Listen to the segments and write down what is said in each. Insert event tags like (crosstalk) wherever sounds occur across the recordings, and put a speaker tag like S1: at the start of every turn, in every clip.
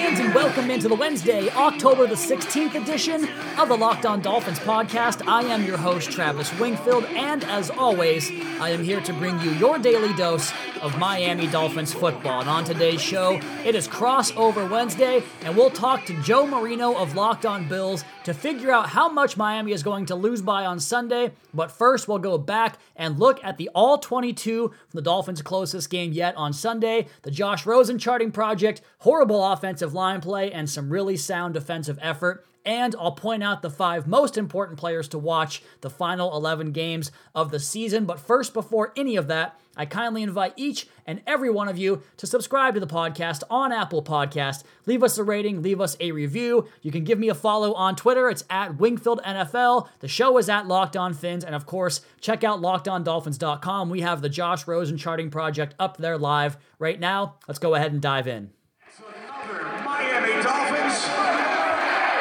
S1: Fans, and welcome into the Wednesday, October the 16th edition of the Locked On Dolphins podcast. I am your host, Travis Wingfield, and as always, I am here to bring you your daily dose of Miami Dolphins football. And on today's show, it is crossover Wednesday, and we'll talk to Joe Marino of Locked On Bills to figure out how much Miami is going to lose by on Sunday. But first, we'll go back and look at the all 22 from the Dolphins' closest game yet on Sunday, the Josh Rosen charting project, horrible offensive line play, and some really sound defensive effort. And I'll point out the five most important players to watch the final 11 games of the season. But first, before any of that, I kindly invite each and every one of you to subscribe to the podcast on Apple Podcast. Leave us a rating, leave us a review. You can give me a follow on Twitter. It's at Wingfield NFL. The show is at Locked On Fins. And of course, check out lockedondolphins.com. We have the Josh Rosen charting project up there live right now. Let's go ahead and dive in.
S2: Miami Dolphins.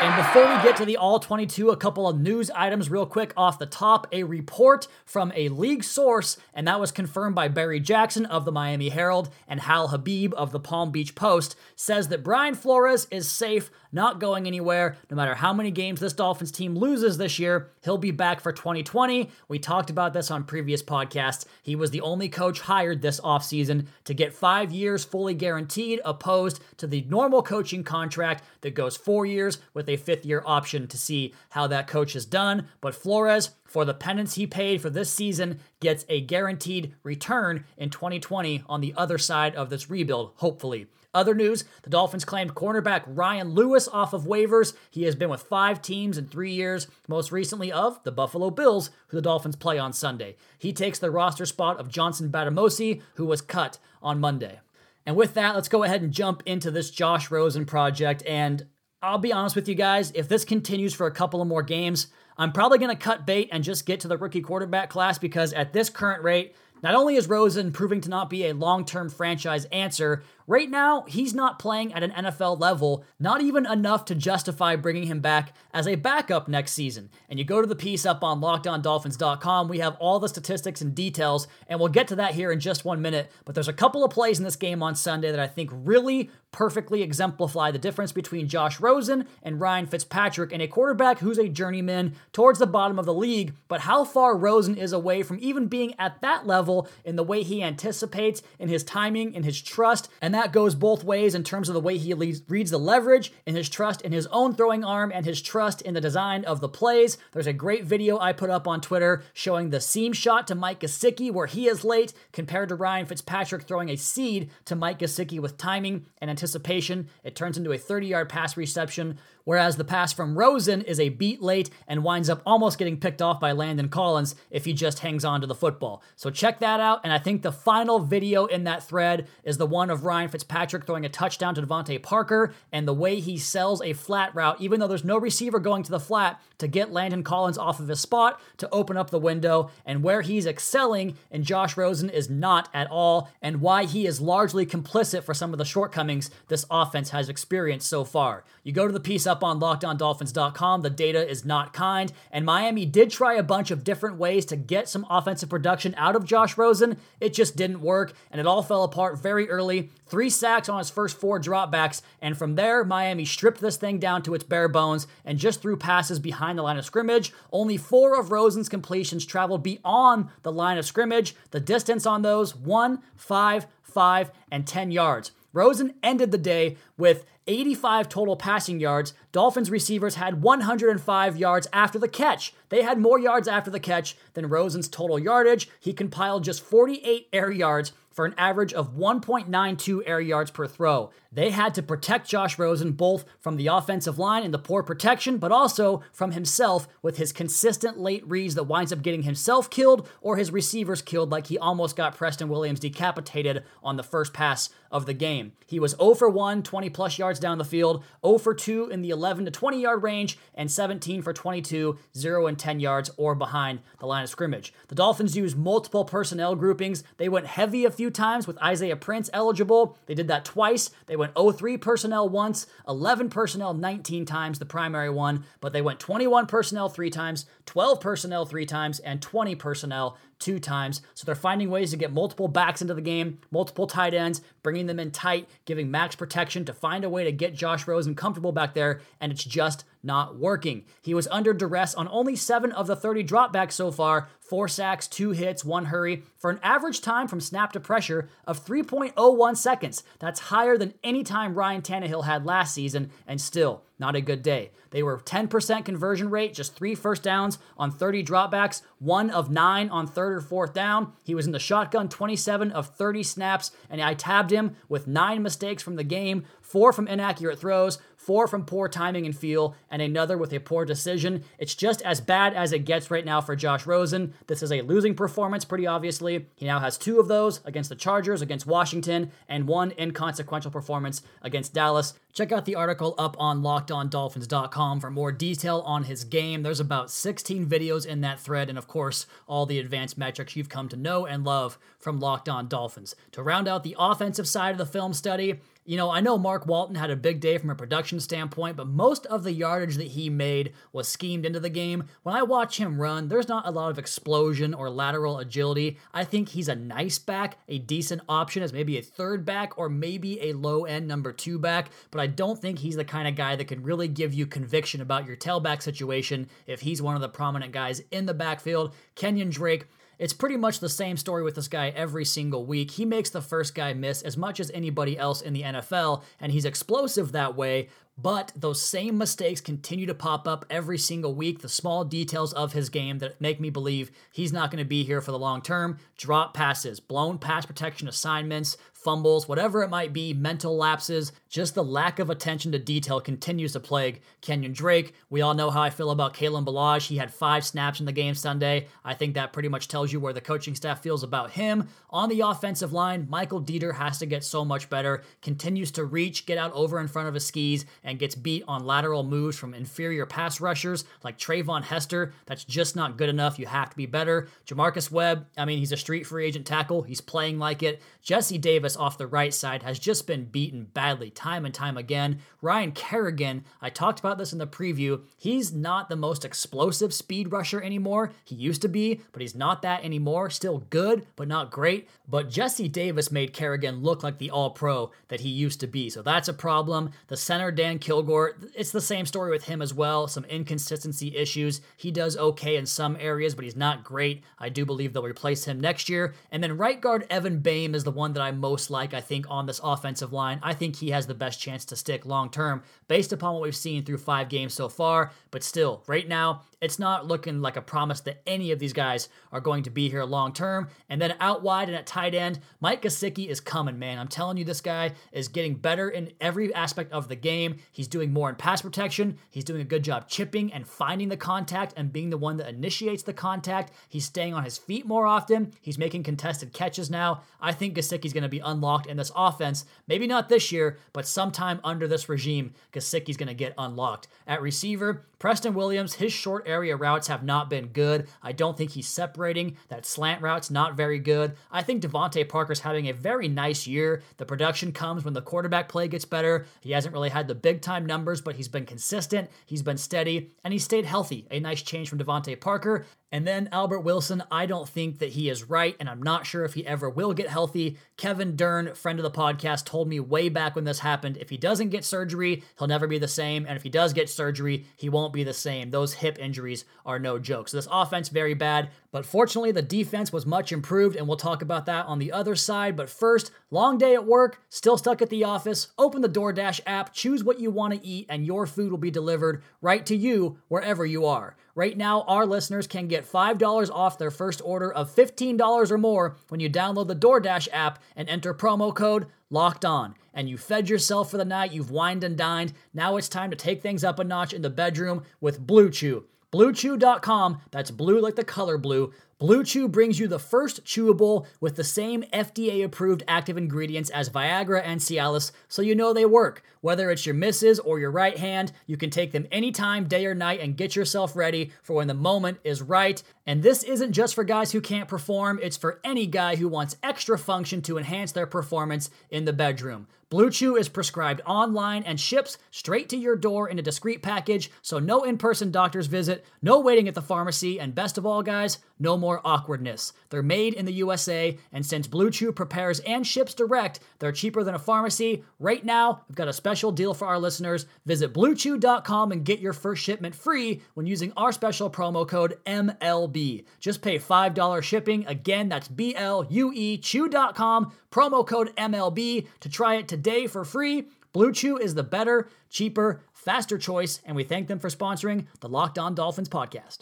S1: And before we get to the all 22, a couple of news items real quick off the top. A report from a league source, and that was confirmed by Barry Jackson of the Miami Herald and Hal Habib of the Palm Beach Post, says that Brian Flores is safe, not going anywhere. No matter how many games this Dolphins team loses this year, he'll be back for 2020. We talked about this on previous podcasts. He was the only coach hired this offseason to get five years fully guaranteed, opposed to the normal coaching contract that goes four years with a fifth year option to see how that coach is done. But Flores, for the penance he paid for this season, gets a guaranteed return in 2020 on the other side of this rebuild, hopefully. Other news the Dolphins claimed cornerback Ryan Lewis off of waivers. He has been with five teams in three years, most recently of the Buffalo Bills, who the Dolphins play on Sunday. He takes the roster spot of Johnson Bademosi, who was cut on Monday. And with that, let's go ahead and jump into this Josh Rosen project. And I'll be honest with you guys, if this continues for a couple of more games, I'm probably going to cut bait and just get to the rookie quarterback class because at this current rate, not only is Rosen proving to not be a long term franchise answer, right now he's not playing at an NFL level, not even enough to justify bringing him back as a backup next season. And you go to the piece up on lockedondolphins.com, we have all the statistics and details, and we'll get to that here in just one minute. But there's a couple of plays in this game on Sunday that I think really perfectly exemplify the difference between Josh Rosen and Ryan Fitzpatrick and a quarterback who's a journeyman towards the bottom of the league, but how far Rosen is away from even being at that level in the way he anticipates, in his timing, in his trust, and that goes both ways in terms of the way he reads the leverage, in his trust in his own throwing arm, and his trust in the design of the plays. There's a great video I put up on Twitter showing the seam shot to Mike Gesicki where he is late compared to Ryan Fitzpatrick throwing a seed to Mike Gesicki with timing and anticipation. It turns into a 30 yard pass reception, whereas the pass from Rosen is a beat late and winds up almost getting picked off by Landon Collins if he just hangs on to the football. So check that out. And I think the final video in that thread is the one of Ryan Fitzpatrick throwing a touchdown to DeVante Parker and the way he sells a flat route, even though there's no receiver going to the flat, to get Landon Collins off of his spot to open up the window. And where he's excelling and Josh Rosen is not at all, and why he is largely complicit for some of the shortcomings this offense has experienced so far. You go to the piece up on lockedondolphins.com, the data is not kind, and Miami did try a bunch of different ways to get some offensive production out of Josh Rosen. It just didn't work, and it all fell apart very early. Three sacks on his first four dropbacks, and from there, Miami stripped this thing down to its bare bones and just threw passes behind the line of scrimmage. Only four of Rosen's completions traveled beyond the line of scrimmage. The distance on those one, five, five, and 10 yards. Rosen ended the day with 85 total passing yards. Dolphins receivers had 105 yards after the catch. They had more yards after the catch than Rosen's total yardage. He compiled just 48 air yards for an average of 1.92 air yards per throw. They had to protect Josh Rosen both from the offensive line and the poor protection, but also from himself with his consistent late reads that winds up getting himself killed or his receivers killed, like he almost got Preston Williams decapitated on the first pass of the game. He was 0 for 1, 20 plus yards down the field, 0 for 2 in the 11 to 20 yard range, and 17 for 22, 0 and 10 yards or behind the line of scrimmage. The Dolphins used multiple personnel groupings. They went heavy a few times with Isaiah Prince eligible. They did that twice. They went 03 personnel once, 11 personnel 19 times, the primary one, but they went 21 personnel three times, 12 personnel three times, and 20 personnel two times. So they're finding ways to get multiple backs into the game, multiple tight ends, bringing them in tight, giving max protection to find a way to get Josh Rosen comfortable back there, and it's just not working. He was under duress on only seven of the 30 dropbacks so far, four sacks, two hits, one hurry, for an average time from snap to pressure of 3.01 seconds. That's higher than any time Ryan Tannehill had last season, and still not a good day. They were 10% conversion rate, just three first downs on 30 dropbacks, one of nine on third or fourth down. He was in the shotgun 27 of 30 snaps, and I tabbed him with nine mistakes from the game, four from inaccurate throws, four from poor timing and feel, and another with a poor decision. It's just as bad as it gets right now for Josh Rosen. This is a losing performance, pretty obviously. He now has two of those against the Chargers, against Washington, and one inconsequential performance against Dallas. Check out the article up on lockedondolphins.com for more detail on his game. There's about 16 videos in that thread, and of course, all the advanced metrics you've come to know and love from Locked On Dolphins. To round out the offensive side of the film study, you know, I know Mark Walton had a big day from a production standpoint, but most of the yardage that he made was schemed into the game. When I watch him run, there's not a lot of explosion or lateral agility. I think he's a nice back, a decent option as maybe a third back or maybe a low end number two back, but I don't think he's the kind of guy that can really give you conviction about your tailback situation if he's one of the prominent guys in the backfield. Kenyon Drake it's pretty much the same story with this guy every single week. He makes the first guy miss as much as anybody else in the NFL, and he's explosive that way. But those same mistakes continue to pop up every single week. The small details of his game that make me believe he's not going to be here for the long term. Drop passes, blown pass protection assignments, fumbles, whatever it might be, mental lapses, just the lack of attention to detail continues to plague Kenyon Drake. We all know how I feel about Kalen Ballage. He had five snaps in the game Sunday. I think that pretty much tells you where the coaching staff feels about him. On the offensive line, Michael Deiter has to get so much better, continues to reach, get out over in front of his skis, and gets beat on lateral moves from inferior pass rushers like Treyvon Hester. That's just not good enough. You have to be better. J'Marcus Webb, I mean, he's a street free agent tackle. He's playing like it. Jesse Davis off the right side has just been beaten badly time and time again. Ryan Kerrigan, I talked about this in the preview. He's not the most explosive speed rusher anymore. He used to be, but he's not that anymore. Still good, but not great. But Jesse Davis made Kerrigan look like the all pro that he used to be. So that's a problem. The center, Dan Kilgore, it's the same story with him as well. Some inconsistency issues. He does okay in some areas, but he's not great. I do believe they'll replace him next year. And then right guard Evan Boehm is the one that I most like, I think, on this offensive line. I think he has the best chance to stick long term based upon what we've seen through five games so far. But still, right now, it's not looking like a promise that any of these guys are going to be here long term. And then out wide and at tight end, Mike Gesicki is coming, man. I'm telling you, this guy is getting better in every aspect of the game. He's doing more in pass protection. He's doing a good job chipping and finding the contact and being the one that initiates the contact. He's staying on his feet more often. He's making contested catches now. I think Gesicki's going to be unlocked in this offense. Maybe not this year, but sometime under this regime, Gesicki's going to get unlocked. At receiver, Preston Williams, his short area routes have not been good. I don't think he's separating. That slant route's not very good. I think DeVante Parker's having a very nice year. The production comes when the quarterback play gets better. He hasn't really had the big time numbers, but he's been consistent, he's been steady, and he stayed healthy. A nice change from DeVante Parker. And then Albert Wilson, I don't think that he is right, and I'm not sure if he ever will get healthy. Kevin Dern, friend of the podcast, told me way back when this happened if he doesn't get surgery, he'll never be the same. And if he does get surgery, he won't be the same. Those hip injuries are no joke. So this offense, very bad. But fortunately, the defense was much improved, and we'll talk about that on the other side. But first, long day at work, still stuck at the office. Open the DoorDash app, choose what you want to eat, and your food will be delivered right to you wherever you are. Right now, our listeners can get $5 off their first order of $15 or more when you download the DoorDash app and enter promo code locked on. And you fed yourself for the night, you've wined and dined. Now it's time to take things up a notch in the bedroom with Blue Chew. BlueChew.com, that's blue like the color blue. Blue Chew brings you the first chewable with the same FDA approved active ingredients as Viagra and Cialis, so you know they work. Whether it's your misses or your right hand, you can take them anytime, day or night, and get yourself ready for when the moment is right. And this isn't just for guys who can't perform, it's for any guy who wants extra function to enhance their performance in the bedroom. Blue Chew is prescribed online and ships straight to your door in a discreet package, so no in person doctor's visit, no waiting at the pharmacy, and best of all, guys, no more awkwardness. They're made in the USA, and since Blue Chew prepares and ships direct, they're cheaper than a pharmacy. Right now, we've got a special deal for our listeners. Visit bluechew.com and get your first shipment free when using our special promo code MLB. Just pay $5 shipping. Again, that's B L U E chew.com, promo code MLB to try it today for free. Blue Chew is the better, cheaper, faster choice, and we thank them for sponsoring the Locked On Dolphins podcast.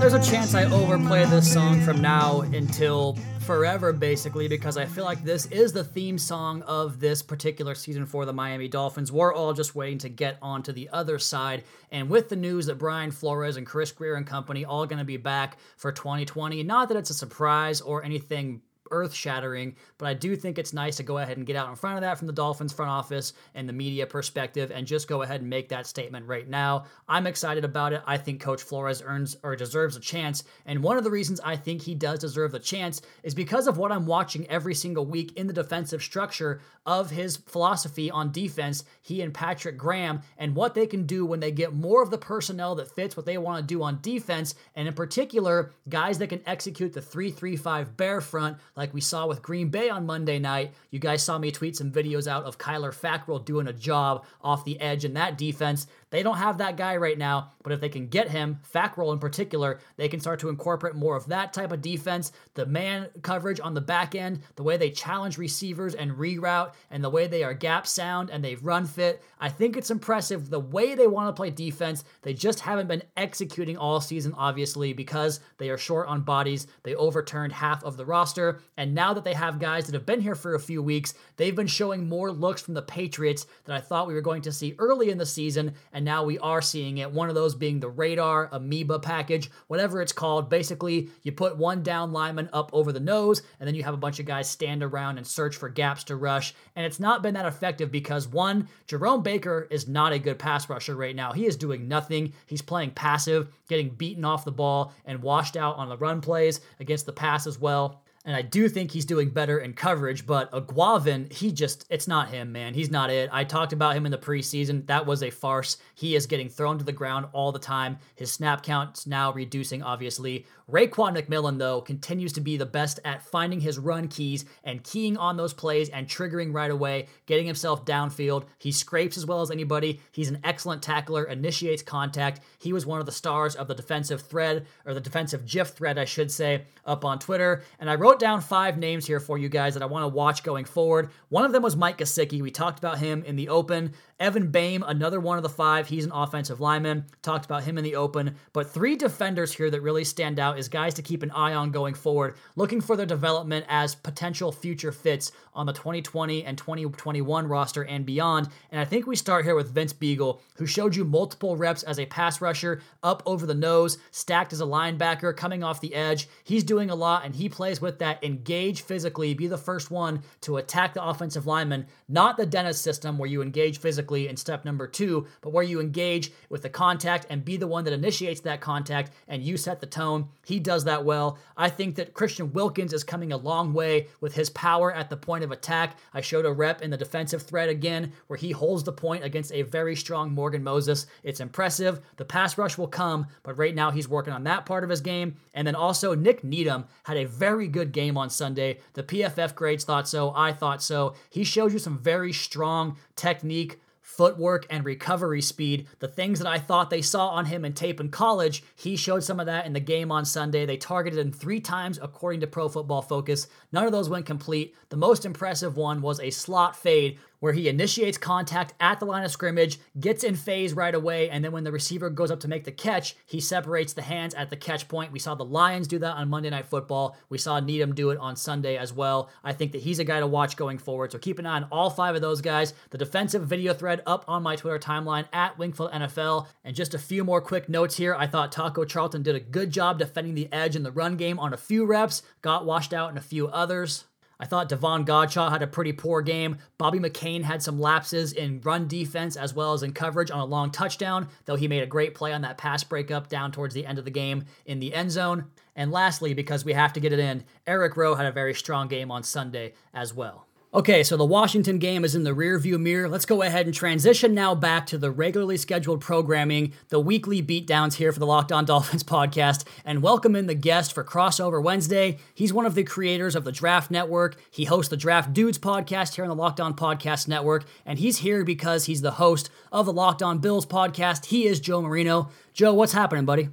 S1: There's a chance I overplay this song from now until forever, basically, because I feel like this is the theme song of this particular season for the Miami Dolphins. We're all just waiting to get onto the other side. And with the news that Brian Flores and Chris Grier and company all going to be back for 2020, not that it's a surprise or anything earth shattering, but I do think it's nice to go ahead and get out in front of that from the Dolphins front office and the media perspective and just go ahead and make that statement right now. I'm excited about it. I think Coach Flores earns or deserves a chance. And one of the reasons I think he does deserve the chance is because of what I'm watching every single week in the defensive structure of his philosophy on defense, he and Patrick Graham, and what they can do when they get more of the personnel that fits what they want to do on defense, and in particular, guys that can execute the 3 3 5 bear front like we saw with Green Bay on Monday night. You guys saw me tweet some videos out of Kyler Fackrell doing a job off the edge in that defense. They don't have that guy right now, but if they can get him, Fackrell in particular, they can start to incorporate more of that type of defense. The man coverage on the back end, the way they challenge receivers and reroute, and the way they are gap sound and they run fit. I think it's impressive the way they want to play defense. They just haven't been executing all season, obviously, because they are short on bodies. They overturned half of the roster. And now that they have guys that have been here for a few weeks, they've been showing more looks from the Patriots that I thought we were going to see early in the season now we are seeing it. One of those being the radar amoeba package, whatever it's called. Basically, you put one down lineman up over the nose, and then you have a bunch of guys stand around and search for gaps to rush. And it's not been that effective because one, Jerome Baker is not a good pass rusher right now. He is doing nothing. He's playing passive, getting beaten off the ball, and washed out on the run plays against the pass as well. And I do think he's doing better in coverage, but Eguavoen, he just, it's not him, man. He's not it. I talked about him in the preseason. That was a farce. He is getting thrown to the ground all the time. His snap count's now reducing, obviously. Raekwon McMillan, though, continues to be the best at finding his run keys and keying on those plays and triggering right away, getting himself downfield. He scrapes as well as anybody. He's an excellent tackler, initiates contact. He was one of the stars of the defensive thread, or the defensive GIF thread, I should say, up on Twitter. And I wrote down five names here for you guys that I want to watch going forward. One of them was Mike Gesicki. We talked about him in the open. Evan Boehm, another one of the five. He's an offensive lineman. Talked about him in the open. But three defenders here that really stand out is guys to keep an eye on going forward, looking for their development as potential future fits on the 2020 and 2021 roster and beyond. And I think we start here with Vince Biegel, who showed you multiple reps as a pass rusher, up over the nose, stacked as a linebacker, coming off the edge. He's doing a lot and he plays with that engage physically, be the first one to attack the offensive lineman, not the Dennis system where you engage physically in step number two, but where you engage with the contact and be the one that initiates that contact and you set the tone. He does that well. I think that Christian Wilkins is coming a long way with his power at the point of attack. I showed a rep in the defensive thread again where he holds the point against a very strong Morgan Moses. It's impressive. The pass rush will come, but right now he's working on that part of his game. And then also Nik Needham had a very good game on Sunday. The PFF grades thought so. I thought so. He showed you some very strong technique footwork and recovery speed. The things that I thought they saw on him in tape in college, he showed some of that in the game on Sunday. They targeted him three times according to Pro Football Focus. None of those went complete. The most impressive one was a slot fade where he initiates contact at the line of scrimmage, gets in phase right away, and then when the receiver goes up to make the catch, he separates the hands at the catch point. We saw the Lions do that on Monday Night Football. We saw Needham do it on Sunday as well. I think that he's a guy to watch going forward. So keep an eye on all five of those guys. The defensive video thread up on my Twitter timeline at Wingfield NFL. And just a few more quick notes here. I thought Taco Charlton did a good job defending the edge in the run game on a few reps, got washed out in a few others. I thought Davon Godchaux had a pretty poor game. Bobby McCain had some lapses in run defense as well as in coverage on a long touchdown, though he made a great play on that pass breakup down towards the end of the game in the end zone. And lastly, because we have to get it in, Eric Rowe had a very strong game on Sunday as well. Okay, so the Washington game is in the rearview mirror. Let's go ahead and transition now back to the regularly scheduled programming, the weekly beatdowns here for the Locked On (laughs) Dolphins podcast, and welcome in the guest for Crossover Wednesday. He's one of the creators of the Draft Network. He hosts the Draft Dudes podcast here on the Locked On Podcast Network, and he's here because he's the host of the Locked On Bills podcast. He is Joe Marino. Joe, what's happening, buddy?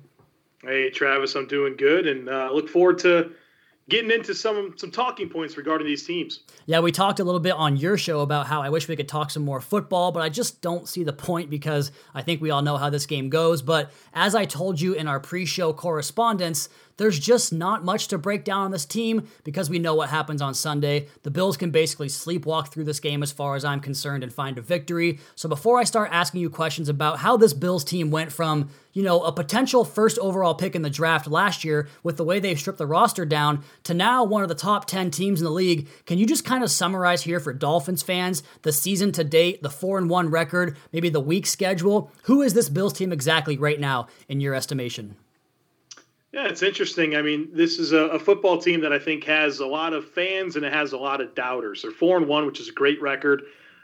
S3: Hey, Travis, I'm doing good, and uh, look forward to getting into some some talking points regarding these teams.
S1: Yeah, we talked a little bit on your show about how I wish we could talk some more football, but I just don't see the point because I think we all know how this game goes. But as I told you in our pre-show correspondence, there's just not much to break down on this team because we know what happens on Sunday. The Bills can basically sleepwalk through this game as far as I'm concerned and find a victory. So before I start asking you questions about how this Bills team went from, you know, a potential first overall pick in the draft last year with the way they've stripped the roster down to now one of the top 10 teams in the league, can you just kind of summarize here for Dolphins fans the season to date, the 4 and 1 record, maybe the week schedule? Who is this Bills team exactly right now in your estimation?
S3: Yeah, it's interesting. I mean, this is a, a, football team that I think has a lot of fans and it has a lot of doubters. They're four and one, which is a great record.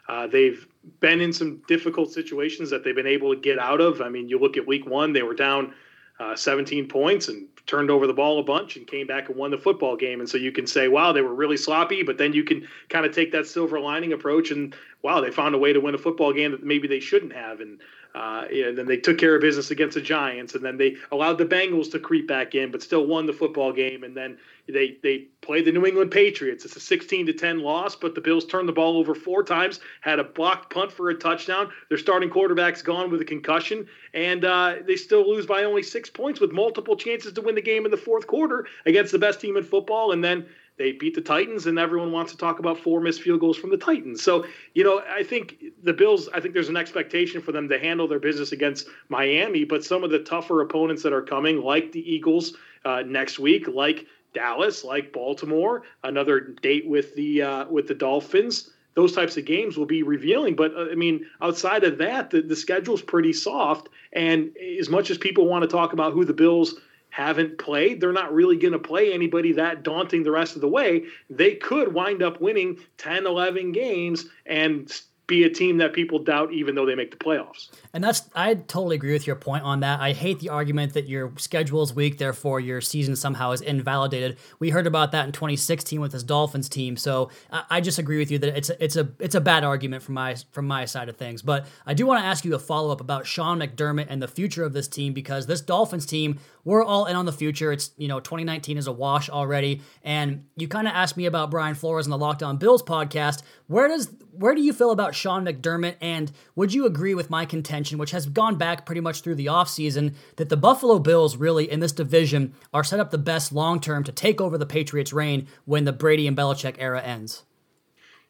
S3: Uh, they've been in some difficult situations that they've been able to get out of. I mean, you look at week one; they were down uh, 17 points and turned over the ball a bunch and came back and won the football game. And so you can say, wow, they were really sloppy, but then you can kind of take that silver lining approach and wow, they found a way to win a football game that maybe they shouldn't have. And uh, and then they took care of business against the Giants, and then they allowed the Bengals to creep back in, but still won the football game. And then they they played the New England Patriots. It's a 16 to 10 loss, but the Bills turned the ball over four times, had a blocked punt for a touchdown. Their starting quarterback's gone with a concussion, and uh, they still lose by only six points with multiple chances to win the game in the fourth quarter against the best team in football. And then they beat the Titans, and everyone wants to talk about four missed field goals from the Titans. So, you know, I think the Bills, I think there's an expectation for them to handle their business against Miami, but some of the tougher opponents that are coming, like the Eagles uh, next week, like Dallas, like Baltimore, another date with the uh, with the Dolphins. Those types of games will be revealing, but uh, I mean, outside of that, the, the schedule's pretty soft. And as much as people want to talk about who the Bills haven't played. They're not really going to play anybody that daunting the rest of the way. They could wind up winning 10, 11 games and be a team that people doubt even though they make the playoffs.
S1: And that's I totally agree with your point on that. I hate the argument that your schedule is weak, therefore your season somehow is invalidated. We heard about that in 2016 with this Dolphins team, so I, I just agree with you that it's a, it's a it's a bad argument from my from my side of things. But I do want to ask you a follow up about Sean McDermott and the future of this team because this Dolphins team we're all in on the future. It's you know 2019 is a wash already, and you kind of asked me about Brian Flores in the Locked On Bills podcast. Where does where do you feel about Sean McDermott, and would you agree with my contention, which has gone back pretty much through the offseason, that the Buffalo Bills really in this division are set up the best long term to take over the Patriots' reign when the Brady and Belichick era ends?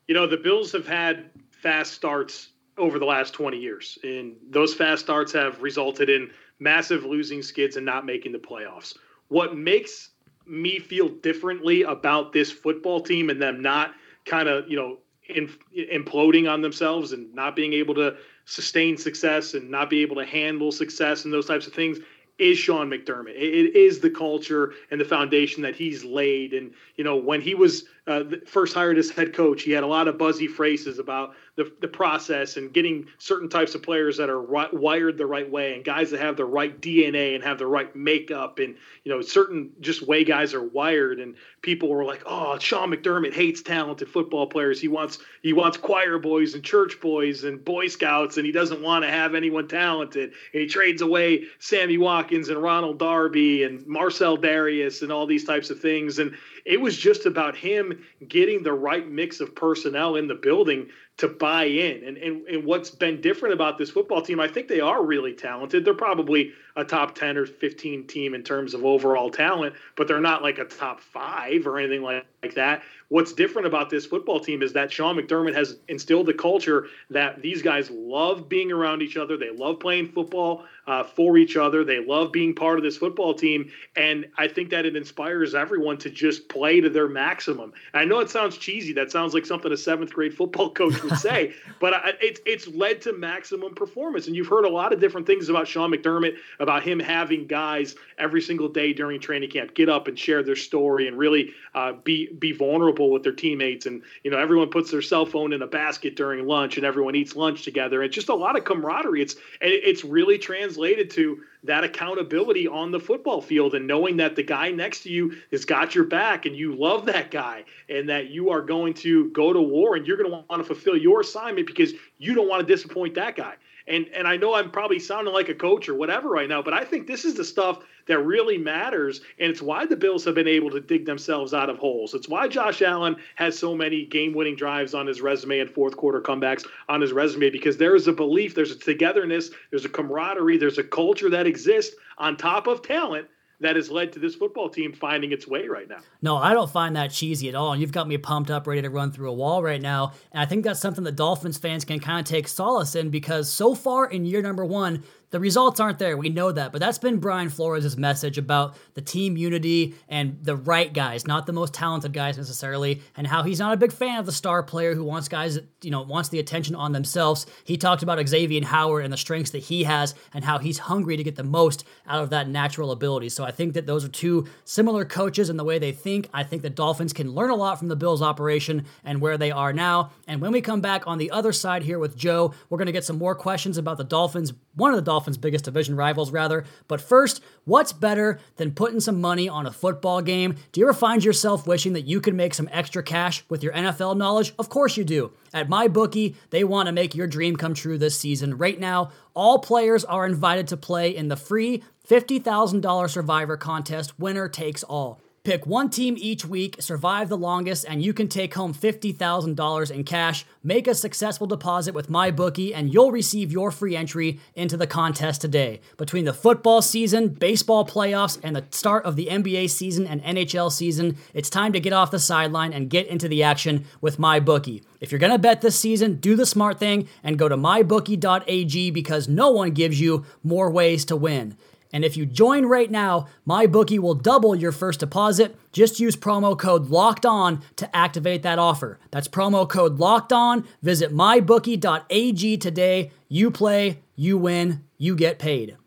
S3: You know, the Bills have had fast starts over the last 20 years, and those fast starts have resulted in massive losing skids and not making the playoffs. What makes me feel differently about this football team and them not kind of, you know, in, imploding on themselves and not being able to sustain success and not be able to handle success and those types of things is Sean McDermott. It is the culture and the foundation that he's laid. And, you know, when he was uh, first hired as head coach, he had a lot of buzzy phrases about the, the process and getting certain types of players that are ri- wired the right way and guys that have the right DNA and have the right makeup and you know certain just way guys are wired. And people were like oh Sean McDermott hates talented football players. He wants he wants choir boys and church boys and boy scouts and he doesn't want to have anyone talented. And he trades away Sammy Watkins and Ronald Darby and Marcell Dareus and all these types of things. And it was just about him getting the right mix of personnel in the building to buy in. And, and and what's been different about this football team, I think they are really talented. They're probably a top 10 or 15 team in terms of overall talent, but they're not like a top five or anything like, like that. What's different about this football team is that Sean McDermott has instilled the culture that these guys love being around each other. They love playing football uh, for each other. They love being part of this football team. And I think that it inspires everyone to just play to their maximum. I know it sounds cheesy. That sounds like something a seventh grade football (laughs) coach would say, but I, it's, it's led to maximum performance. And you've heard a lot of different things about Sean McDermott, about him having guys every single day during training camp get up and share their story and really uh, be be vulnerable with their teammates. And you know, everyone puts their cell phone in a basket during lunch, and everyone eats lunch together. It's just a lot of camaraderie. It's it's really translated to that accountability on the football field and knowing that the guy next to you has got your back and you love that guy and that you are going to go to war and you're going to want to fulfill your assignment because you don't want to disappoint that guy. And and I know I'm probably sounding like a coach or whatever right now, but I think this is the stuff that really matters. And it's why the Bills have been able to dig themselves out of holes. It's why Josh Allen has so many game winning drives on his resume and fourth quarter comebacks on his resume because there is a belief, there's a togetherness, there's a camaraderie, there's a culture that exists on top of talent that has led to this football team finding its way right now.
S1: No, I don't find that cheesy at all. You've got me pumped up, ready to run through a wall right now. And I think that's something that Dolphins fans can kind of take solace in because so far in year number one, the results aren't there. We know that. But that's been Brian Flores' message about the team unity and the right guys, not the most talented guys necessarily, and how he's not a big fan of the star player who wants guys you know, wants the attention on themselves. He talked about Xavier Howard and the strengths that he has and how he's hungry to get the most out of that natural ability. So I think that those are two similar coaches in the way they think. I think the Dolphins can learn a lot from the Bills operation and where they are now. And when we come back on the other side here with Joe, we're going to get some more questions about the Dolphins, one of the Dolphins Dolphins' biggest division rivals, rather. But first, what's better than putting some money on a football game? Do you ever find yourself wishing that you could make some extra cash with your NFL knowledge? Of course you do. At MyBookie, they want to make your dream come true this season. Right now, all players are invited to play in the free $50,000 Survivor contest, winner takes all. Pick one team each week, survive the longest, and you can take home $50,000 in cash. Make a successful deposit with MyBookie, and you'll receive your free entry into the contest today. Between the football season, baseball playoffs, and the start of the NBA season and NHL season, it's time to get off the sideline and get into the action with MyBookie. If you're going to bet this season, do the smart thing and go to mybookie.ag because no one gives you more ways to win. And if you join right now, my bookie will double your first deposit. Just use promo code LOCKED ON to activate that offer. That's promo code LOCKED ON. Visit mybookie.ag today. You play, you win, you get paid.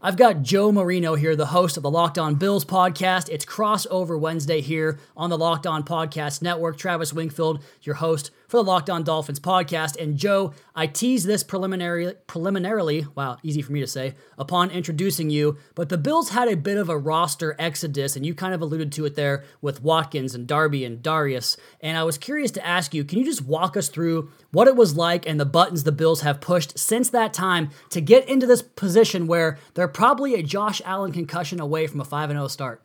S1: I've got Joe Marino here, the host of the Locked On Bills podcast. It's crossover Wednesday here on the Locked On Podcast Network. Travis Wingfield, your host for the Locked On Dolphins podcast. And Joe, I teased this preliminary, preliminarily, wow, easy for me to say, upon introducing you, but the Bills had a bit of a roster exodus, and you kind of alluded to it there with Watkins and Darby and Dareus. And I was curious to ask you, can you just walk us through what it was like and the buttons the Bills have pushed since that time to get into this position where they're probably a Josh Allen concussion away from a 5 0 start?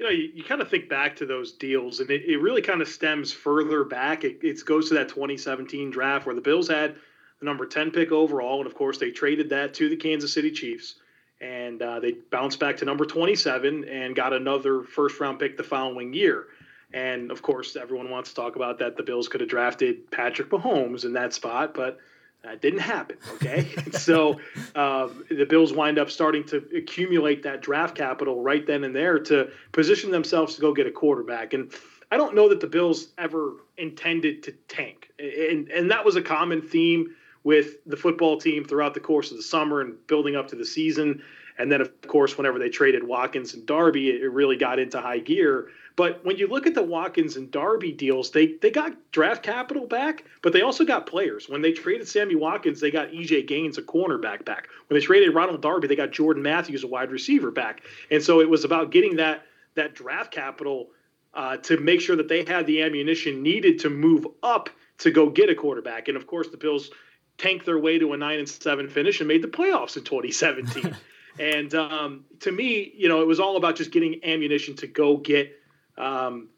S3: You know, you, you kind of think back to those deals, and it, it really kind of stems further back. It, it goes to that 2017 draft where the Bills had the number 10 pick overall, and of course they traded that to the Kansas City Chiefs, and uh, they bounced back to number 27 and got another first round pick the following year. And of course, everyone wants to talk about that. The Bills could have drafted Patrick Mahomes in that spot, but that didn't happen. Okay. (laughs) so um, the Bills wind up starting to accumulate that draft capital right then and there to position themselves to go get a quarterback. And I don't know that the Bills ever intended to tank. And, and that was a common theme with the football team throughout the course of the summer and building up to the season. And then, of course, whenever they traded Watkins and Darby, it really got into high gear. But when you look at the Watkins and Darby deals, they they got draft capital back, but they also got players. When they traded Sammy Watkins, they got EJ Gaines, a cornerback back. When they traded Ronald Darby, they got Jordan Matthews, a wide receiver back. And so it was about getting that that draft capital uh, to make sure that they had the ammunition needed to move up to go get a quarterback. And of course, the Bills tanked their way to a nine and seven finish and made the playoffs in 2017. (laughs) and um, to me, you know, it was all about just getting ammunition to go get um,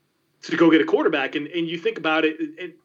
S3: to go get a quarterback. And and you think about it, it,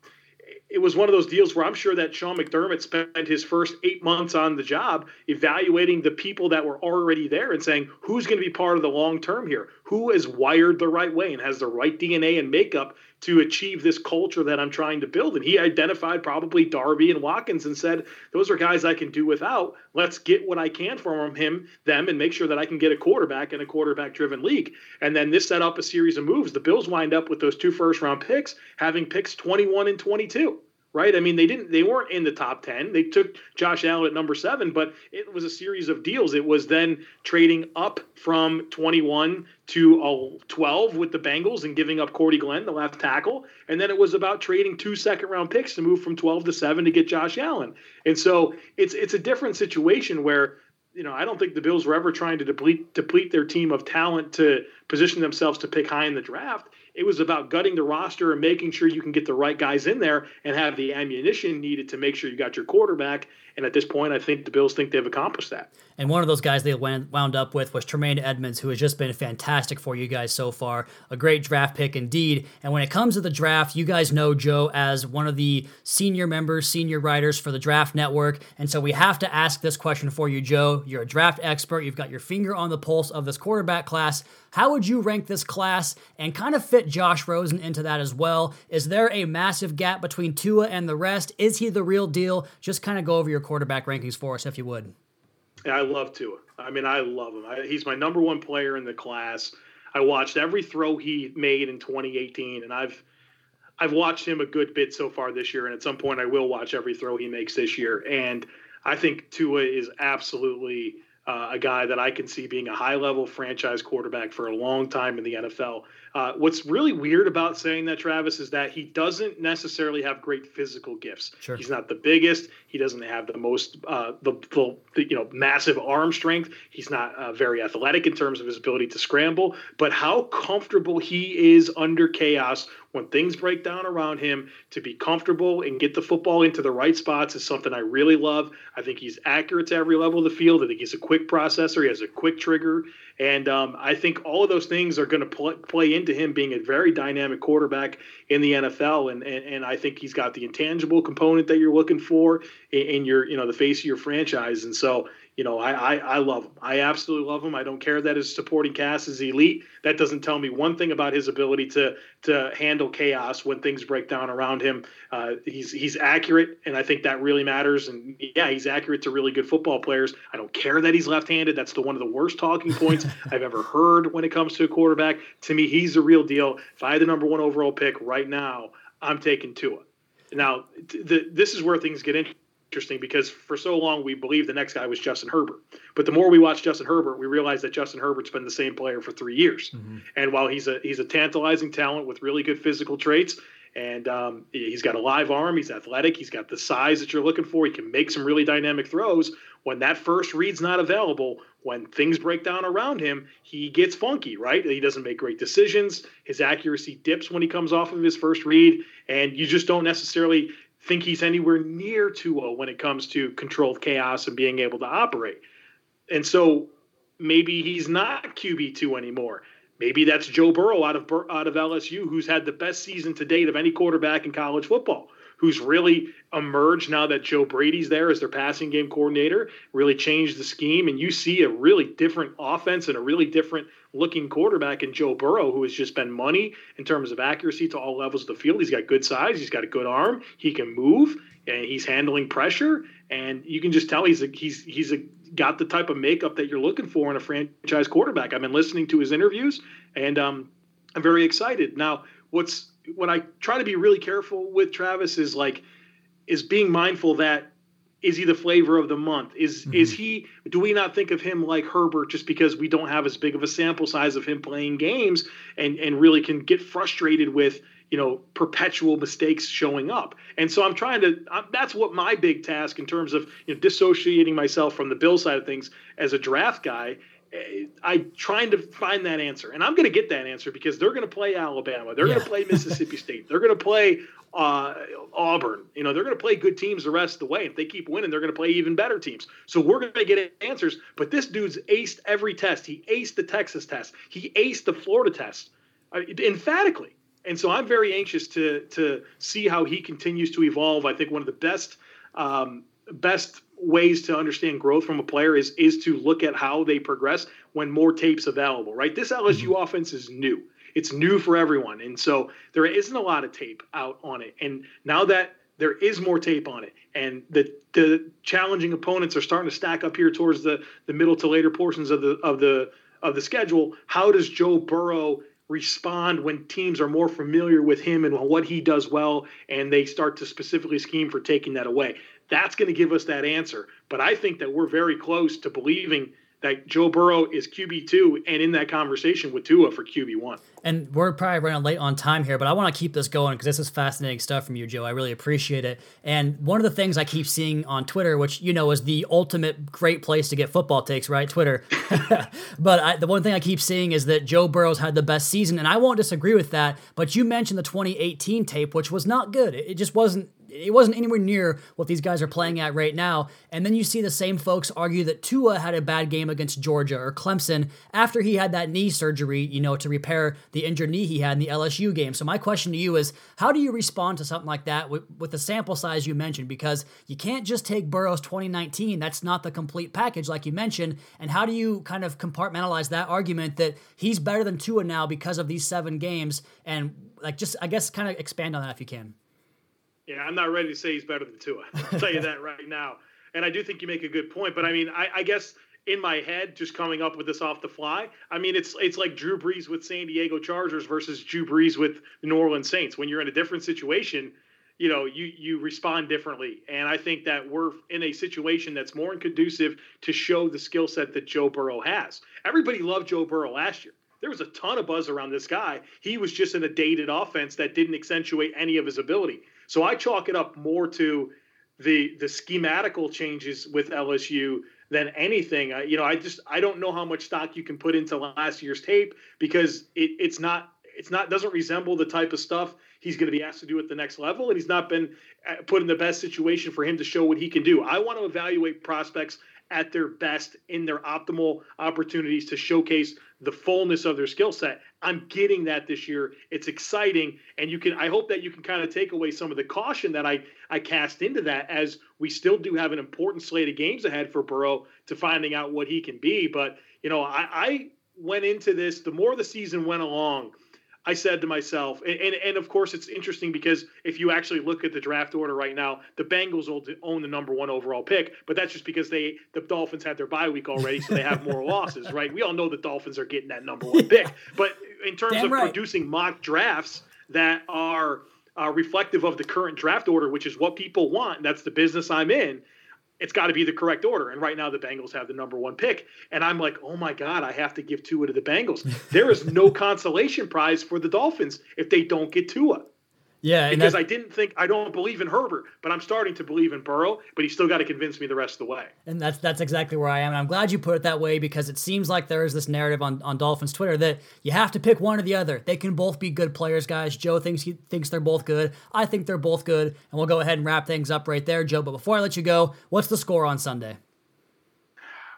S3: it was one of those deals where I'm sure that Sean McDermott spent his first eight months on the job evaluating the people that were already there and saying who's going to be part of the long term here, who is wired the right way and has the right DNA and makeup to achieve this culture that I'm trying to build. And he identified probably Darby and Watkins and said, those are guys I can do without. Let's get what I can from him, them, and make sure that I can get a quarterback in a quarterback driven league. And then this set up a series of moves. The Bills wind up with those two first round picks, having picks 21 and 22 right? I mean, they didn't they weren't in the top 10. They took Josh Allen at number 7, but it was a series of deals. It was then trading up from 21 to 12 with the Bengals and giving up Cordy Glenn, the left tackle, and then it was about trading two second round picks to move from 12 to 7 to get Josh Allen. And so it's it's a different situation where you know, I don't think the Bills were ever trying to deplete deplete their team of talent to position themselves to pick high in the draft. It was about gutting the roster and making sure you can get the right guys in there and have the ammunition needed to make sure you got your quarterback. And at this point, I think the Bills think they've accomplished that.
S1: And one of those guys they wound up with was Tremaine Edmunds, who has just been fantastic for you guys so far. A great draft pick indeed. And when it comes to the draft, you guys know Joe as one of the senior members, senior writers for the Draft Network. And so we have to ask this question for you, Joe. You're a draft expert, you've got your finger on the pulse of this quarterback class. How would you rank this class and kind of fit Josh Rosen into that as well? Is there a massive gap between Tua and the rest? Is he the real deal? Just kind of go over your quarterback rankings for us, if you would.
S3: Yeah, I love Tua. I mean, I love him. I, he's my number one player in the class. I watched every throw he made in 2018, and I've I've watched him a good bit so far this year, and at some point I will watch every throw he makes this year. And I think Tua is absolutely uh, a guy that I can see being a high level franchise quarterback for a long time in the NFL. Uh, what's really weird about saying that, Travis, is that he doesn't necessarily have great physical gifts.
S1: Sure.
S3: He's not the biggest. He doesn't have the most uh, the, the, the, you know massive arm strength. He's not uh, very athletic in terms of his ability to scramble. But how comfortable he is under chaos when things break down around him to be comfortable and get the football into the right spots is something I really love. I think he's accurate to every level of the field. I think he's a quick processor. He has a quick trigger. And um, I think all of those things are going to play, play into him being a very dynamic quarterback in the NFL. And, and, and I think he's got the intangible component that you're looking for in, in your, you know, the face of your franchise. And so, you know, I, I, I love him. I absolutely love him. I don't care that his supporting cast is elite. That doesn't tell me one thing about his ability to to handle chaos when things break down around him. Uh, he's he's accurate, and I think that really matters. And yeah, he's accurate to really good football players. I don't care that he's left-handed. That's the one of the worst talking points (laughs) I've ever heard when it comes to a quarterback. To me, he's the real deal. If I had the number one overall pick right now, I'm taking Tua. Now, the, this is where things get interesting interesting because for so long we believed the next guy was Justin Herbert. But the more we watch Justin Herbert, we realize that Justin Herbert's been the same player for three years. Mm-hmm. And while he's a he's a tantalizing talent with really good physical traits, and um, he's got a live arm, he's athletic, he's got the size that you're looking for. He can make some really dynamic throws. When that first read's not available, when things break down around him, he gets funky, right? He doesn't make great decisions. His accuracy dips when he comes off of his first read, and you just don't necessarily think he's anywhere near Tua oh when it comes to controlled chaos and being able to operate. And so maybe he's not QB2 anymore. Maybe that's Joe Burrow out of out of LSU, who's had the best season to date of any quarterback in college football, who's really emerged now that Joe Brady's there as their passing game coordinator, really changed the scheme, and you see a really different offense and a really different looking quarterback in Joe Burrow, who has just been money in terms of accuracy to all levels of the field. He's got good size, he's got a good arm, he can move, and he's handling pressure. And you can just tell he's a, he's he's a, got the type of makeup that you're looking for in a franchise quarterback. I've been listening to his interviews, and um, I'm very excited. Now, what's what I try to be really careful with Travis is like is being mindful that is he the flavor of the month? Is mm-hmm. is he? Do we not think of him like Herbert just because we don't have as big of a sample size of him playing games and and really can get frustrated with you know perpetual mistakes showing up? And so I'm trying to. that's what my big task in terms of you know, dissociating myself from the Bill side of things as a draft guy I trying to find that answer, and I'm going to get that answer because they're going to play Alabama, they're yeah. going to play Mississippi State, they're going to play uh, Auburn. You know, they're going to play good teams the rest of the way. If they keep winning, they're going to play even better teams. So we're going to get answers. But this dude's aced every test. He aced the Texas test. He aced the Florida test uh, emphatically. And so I'm very anxious to to see how he continues to evolve. I think one of the best um, best ways to understand growth from a player is is to look at how they progress when more tapes available. Right, this LSU mm-hmm. offense is new. It's new for everyone, and so there isn't a lot of tape out on it. And now that there is more tape on it, and the the challenging opponents are starting to stack up here towards the the middle to later portions of the of the of the schedule. How does Joe Burrow respond when teams are more familiar with him and what he does well, and they start to specifically scheme for taking that away? That's going to give us that answer. But I think that we're very close to believing that Joe Burrow is QB2 and in that conversation with Tua for QB1.
S1: And we're probably running late on time here, but I want to keep this going because this is fascinating stuff from you, Joe. I really appreciate it. And one of the things I keep seeing on Twitter, which you know is the ultimate great place to get football takes, right? Twitter. (laughs) but I, the one thing I keep seeing is that Joe Burrow's had the best season, and I won't disagree with that. But you mentioned the 2018 tape, which was not good. It just wasn't it wasn't anywhere near what these guys are playing at right now. And then you see the same folks argue that Tua had a bad game against Georgia or Clemson after he had that knee surgery, you know, to repair the injured knee he had in the LSU game. So my question to you is, how do you respond to something like that with, with the sample size you mentioned? Because you can't just take Burrow's 2019. That's not the complete package, like you mentioned. And how do you kind of compartmentalize that argument that he's better than Tua now because of these seven games? And like, just I guess kind of expand on that if you can.
S3: Yeah, I'm not ready to say he's better than Tua. (laughs) I'll tell you that right now. And I do think you make a good point. But I mean, I, I, guess in my head, just coming up with this off the fly, I mean, it's it's like Drew Brees with San Diego Chargers versus Drew Brees with the New Orleans Saints. When you're in a different situation, you know, you you respond differently. And I think that we're in a situation that's more conducive to show the skill set that Joe Burrow has. Everybody loved Joe Burrow last year. There was a ton of buzz around this guy. He was just in a dated offense that didn't accentuate any of his ability. So I chalk it up more to the the schematical changes with LSU than anything. I, you know, I just I don't know how much stock you can put into last year's tape because it, it's not it's not doesn't resemble the type of stuff he's going to be asked to do at the next level, and he's not been uh, put in the best situation for him to show what he can do. I want to evaluate prospects at their best in their optimal opportunities to showcase the fullness of their skill set. I'm getting that this year. It's exciting, and you can. I hope that you can kind of take away some of the caution that I I cast into that, as we still do have an important slate of games ahead for Burrow to finding out what he can be. But you know, I, I went into this. The more the season went along, I said to myself, and, and, and, of course it's interesting because if you actually look at the draft order right now, the Bengals will own the number one overall pick, but that's just because they the Dolphins had their bye week already, so they have more (laughs) losses, right? We all know the Dolphins are getting that number one pick, but in terms Damn of right. producing mock drafts that are uh, reflective of the current draft order, which is what people want, that's the business I'm in it's got to be the correct order. And right now, the Bengals have the number one pick. And I'm like, oh my God, I have to give Tua to the Bengals. there is no (laughs) consolation prize for the Dolphins if they don't get Tua.
S1: Yeah,
S3: because I didn't think I don't believe in Herbert, but I'm starting to believe in Burrow. But he's still got to convince me the rest of the way.
S1: And that's that's exactly where I am. And I'm glad you put it that way because it seems like there is this narrative on, on Dolphins Twitter that you have to pick one or the other. They can both be good players, guys. Joe thinks he thinks they're both good. I think they're both good, and we'll go ahead and wrap things up right there, Joe. But before I let you go, what's the score on Sunday?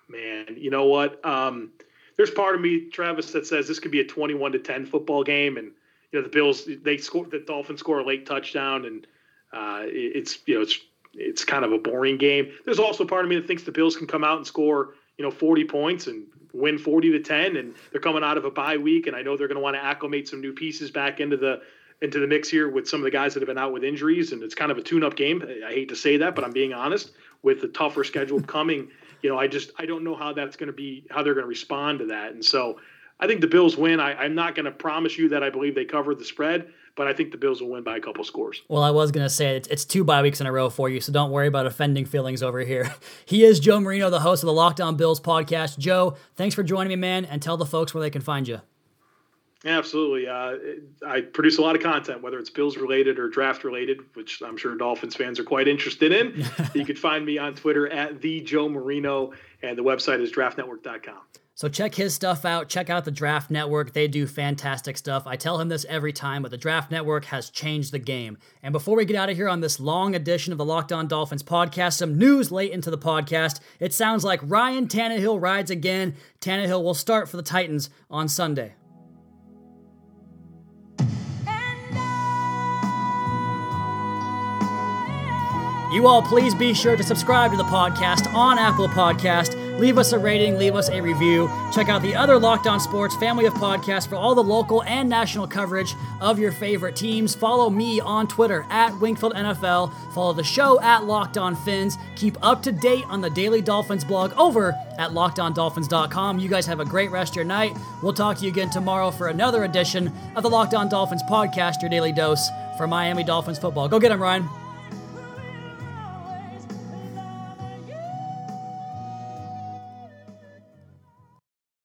S3: Man, you know what? Um, there's part of me, Travis, that says this could be a 21 to 10 football game, and you know the Bills they score the Dolphins score a late touchdown and uh, it's you know it's it's kind of a boring game. There's also part of me that thinks the Bills can come out and score you know 40 points and win 40 to 10 and they're coming out of a bye week and I know they're going to want to acclimate some new pieces back into the into the mix here with some of the guys that have been out with injuries and it's kind of a tune-up game. I hate to say that, but I'm being honest with the tougher schedule (laughs) coming. You know, I just I don't know how that's going to be how they're going to respond to that. And so I think the Bills win. I, am not going to promise you that I believe they cover the spread, but I think the Bills will win by a couple scores.
S1: Well, I was going to say it's, it's two bye weeks in a row for you, so don't worry about offending feelings over here. (laughs) He is Joe Marino, the host of the Locked On Bills podcast. Joe, thanks for joining me, man, and tell the folks where they can find you.
S3: Absolutely. Uh, I produce a lot of content, whether it's Bills related or draft related, which I'm sure Dolphins fans are quite interested in. (laughs) you can find me on Twitter at the Joe Marino, and the website is draftnetwork.com.
S1: So check his stuff out. Check out the Draft Network. They do fantastic stuff. I tell him this every time, but the Draft Network has changed the game. And before we get out of here on this long edition of the Locked On Dolphins podcast, some news late into the podcast. It sounds like Ryan Tannehill rides again. Tannehill will start for the Titans on Sunday. You all please be sure to subscribe to the podcast on Apple Podcast Leave us a rating, leave us a review. Check out the other Locked On Sports family of podcasts for all the local and national coverage of your favorite teams. Follow me on Twitter at Wingfield NFL. Follow the show at Locked On Fins. Keep up to date on the Daily Dolphins blog over at lockedondolphins.com. You guys have a great rest of your night. We'll talk to you again tomorrow for another edition of the Locked On Dolphins podcast, your daily dose for Miami Dolphins football. Go get them, Ryan.